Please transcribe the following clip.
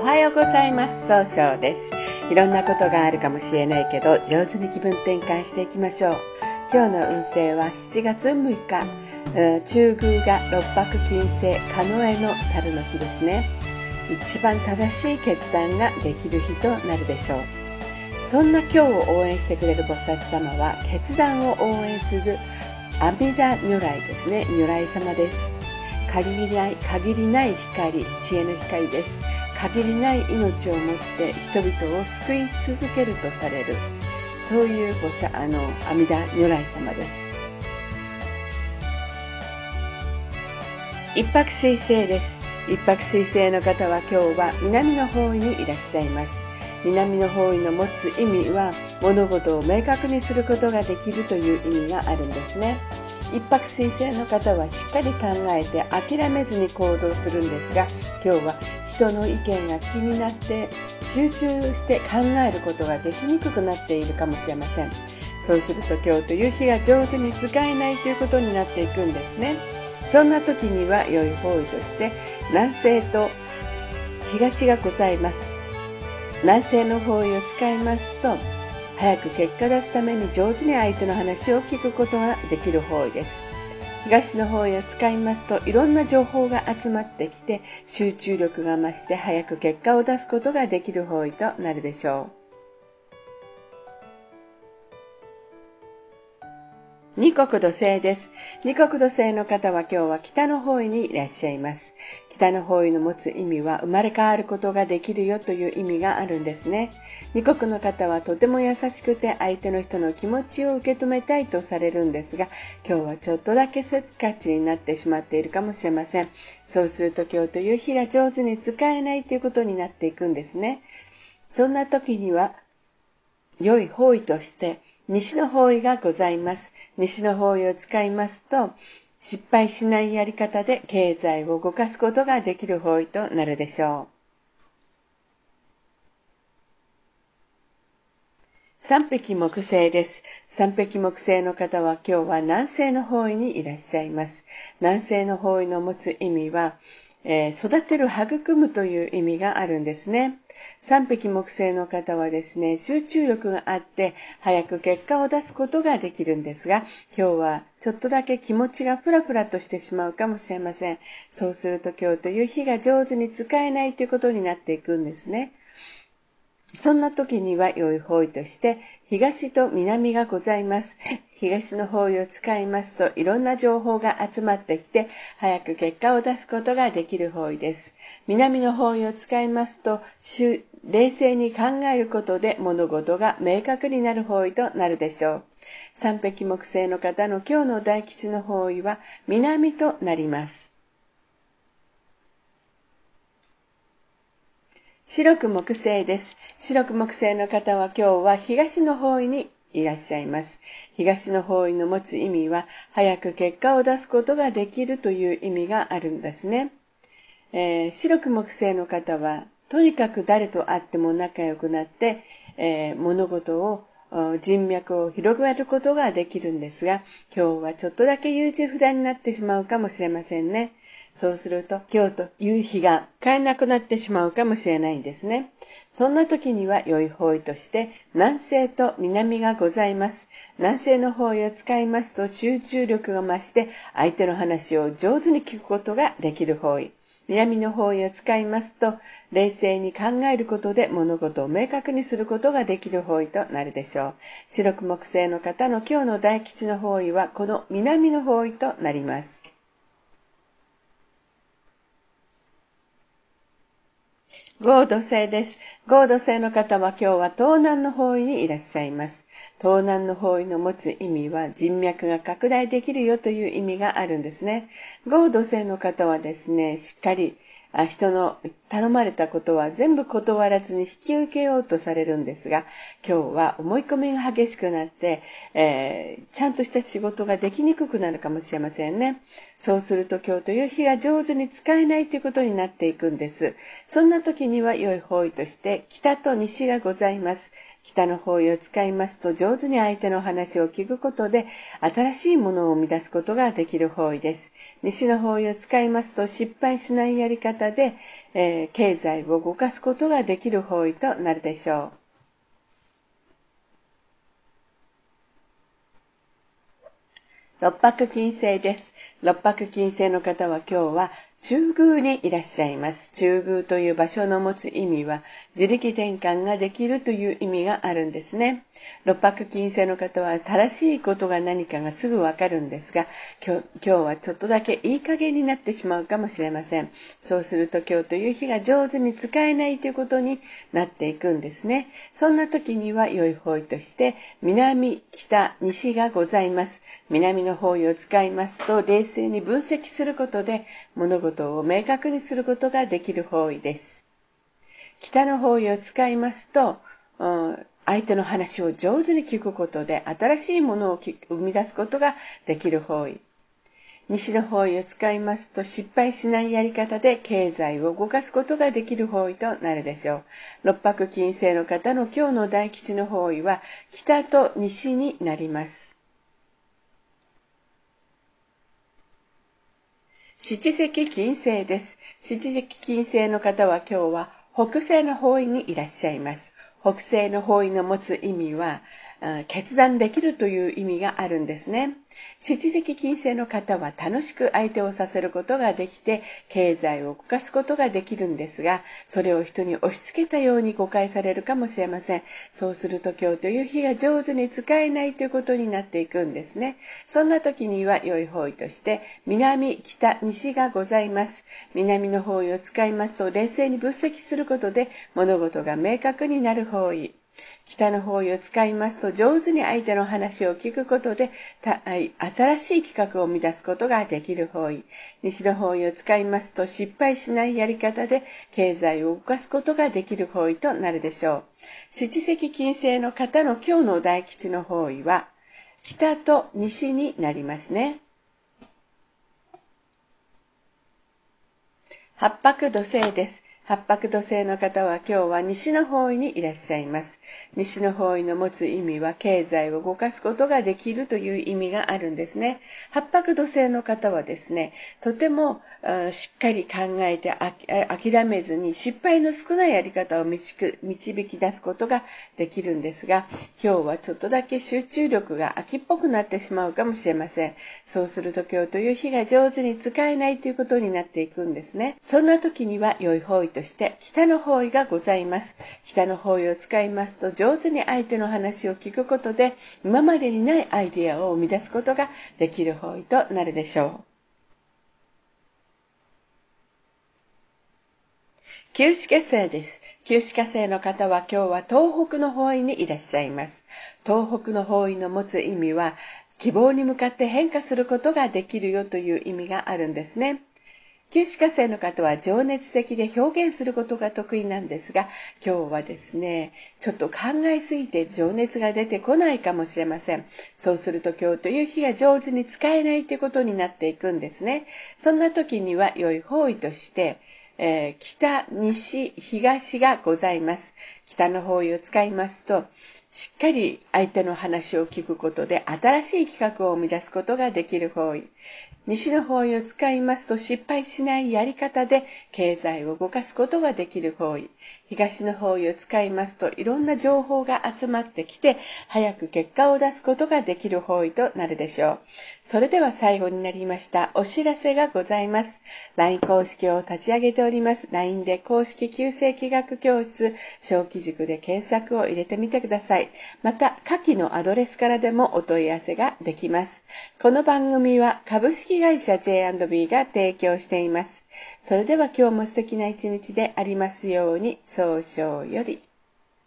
おはようございます。総称です。いろんなことがあるかもしれないけど上手に気分転換していきましょう。今日の運勢は7月6日、中宮が六白金星カノエの猿の日ですね。一番正しい決断ができる日となるでしょう。そんな今日を応援してくれる菩薩様は決断を応援する阿弥陀如来ですね。如来様です。限りない限りない光知恵の光です。限りない命をもって人々を救い続けるとされるそういう菩薩あの阿弥陀如来様です。一泊水星です。一泊水星の方は今日は南の方位にいらっしゃいます。南の方位の持つ意味は物事を明確にすることができるという意味があるんですね。一泊水星の方はしっかり考えて諦めずに行動するんですが今日は人の意見が気になって集中して考えることができにくくなっているかもしれません。そうすると今日という日が上手に使えないということになっていくんですね。そんな時には良い方位として南西と東がございます。南西の方位を使いますと早く結果出すために上手に相手の話を聞くことができる方位です。東の方へ使いますといろんな情報が集まってきて集中力が増して早く結果を出すことができる方位となるでしょう二国土星です。二国土星の方は今日は北の方位にいらっしゃいます。北の方位の持つ意味は生まれ変わることができるよという意味があるんですね。二国の方はとても優しくて相手の人の気持ちを受け止めたいとされるんですが、今日はちょっとだけせっかちになってしまっているかもしれません。そうすると今日という日が上手に使えないということになっていくんですね。そんな時には良い方位として西の方位がございます。西の方位を使いますと、失敗しないやり方で経済を動かすことができる方位となるでしょう。三匹木星です。三匹木星の方は今日は南西の方位にいらっしゃいます。南西の方位の持つ意味は、えー、育てる、育むという意味があるんですね。三匹木星の方はですね、集中力があって早く結果を出すことができるんですが、今日はちょっとだけ気持ちがふらふらとしてしまうかもしれません。そうすると今日という日が上手に使えないということになっていくんですね。そんな時には良い方位として東と南がございます。東の方位を使いますといろんな情報が集まってきて早く結果を出すことができる方位です。南の方位を使いますと冷静に考えることで物事が明確になる方位となるでしょう。三匹木星の方の今日の大吉の方位は南となります。白く木星です。白く木星の方は今日は東の方位にいらっしゃいます。東の方位の持つ意味は、早く結果を出すことができるという意味があるんですね。えー、白く木星の方は、とにかく誰と会っても仲良くなって、えー、物事を人脈を広げることができるんですが、今日はちょっとだけ優柔不断になってしまうかもしれませんね。そうすると今日という日が買えなくなってしまうかもしれないんですね。そんな時には良い方位として南西と南がございます。南西の方位を使いますと集中力が増して相手の話を上手に聞くことができる方位。南の方位を使いますと冷静に考えることで物事を明確にすることができる方位となるでしょう。白く木星の方の今日の大吉の方位はこの南の方位となります。合土星です。合土星の方は今日は東南の方位にいらっしゃいます。東南の方位の持つ意味は人脈が拡大できるよという意味があるんですね。合土星の方はですね、しっかり人の頼まれたことは全部断らずに引き受けようとされるんですが、今日は思い込みが激しくなって、えー、ちゃんとした仕事ができにくくなるかもしれませんね。そうすると今日という日が上手に使えないということになっていくんです。そんな時には良い方位として北と西がございます。北の方位を使いますと上手に相手の話を聞くことで新しいものを生み出すことができる方位です。西の方位を使いますと失敗しないやり方で、えー、経済を動かすことができる方位となるでしょう。六白金星です。六白金星の方は今日は中宮にいらっしゃいます。中宮という場所の持つ意味は、自力転換ができるという意味があるんですね。六白金星の方は正しいことが何かがすぐわかるんですが今日、はちょっとだけいい加減になってしまうかもしれません。そうすると今日という日が上手に使えないということになっていくんですね。そんな時には良い方位として、南、北、西がございます。南の方位を使いますと、冷静に分析することで物事ことを明確にすることができる方位です。北の方位を使いますと、相手の話を上手に聞くことで新しいものを生み出すことができる方位。西の方位を使いますと失敗しないやり方で経済を動かすことができる方位となるでしょう。六白金星の方の今日の大吉の方位は北と西になります。七石金星です。七石金星の方は今日は北西の方位にいらっしゃいます。北西の方位の持つ意味は、決断できるという意味があるんですね。七石金星の方は楽しく相手をさせることができて経済を動かすことができるんですがそれを人に押し付けたように誤解されるかもしれません。そうすると今日という日が上手に使えないということになっていくんですね。そんな時には良い方位として南北西がございます。南の方位を使いますと冷静に分析することで物事が明確になる方位。北の方位を使いますと上手に相手の話を聞くことで新しい企画を生み出すことができる方位。西の方位を使いますと失敗しないやり方で経済を動かすことができる方位となるでしょう。七石金星の方の今日の大吉の方位は北と西になりますね。八白土星です。八白土星の方は今日は西の方位にいらっしゃいます。西の方位の持つ意味は経済を動かすことができるという意味があるんですね。八白土星の方はですね、とてもしっかり考えて諦めずに失敗の少ないやり方を導き出すことができるんですが、今日はちょっとだけ集中力が秋っぽくなってしまうかもしれません。そうすると今日という日が上手に使えないということになっていくんですね。そんな時には良い方位として北の方位がございます。北の方位を使いますと上手に相手の話を聞くことで今までにないアイデアを生み出すことができる方位となるでしょう。旧歯科生です。旧歯科生の方は今日は東北の方位にいらっしゃいます。東北の方位の持つ意味は希望に向かって変化することができるよという意味があるんですね。九死火星の方は情熱的で表現することが得意なんですが、今日はですね、ちょっと考えすぎて情熱が出てこないかもしれません。そうすると今日という日が上手に使えないということになっていくんですね。そんな時には良い方位として、えー、北、西、東がございます。北の方位を使いますと、しっかり相手の話を聞くことで新しい企画を生み出すことができる方位。西の方位を使いますと失敗しないやり方で経済を動かすことができる方位。東の方位を使いますといろんな情報が集まってきて早く結果を出すことができる方位となるでしょう。それでは最後になりましたお知らせがございます。LINE 公式を立ち上げております。LINE で公式旧世気学教室小規塾で検索を入れてみてください。また下記のアドレスからでもお問い合わせができます。この番組は株式会社 J&B が提供しています。それでは今日も素敵な一日でありますように、早々より。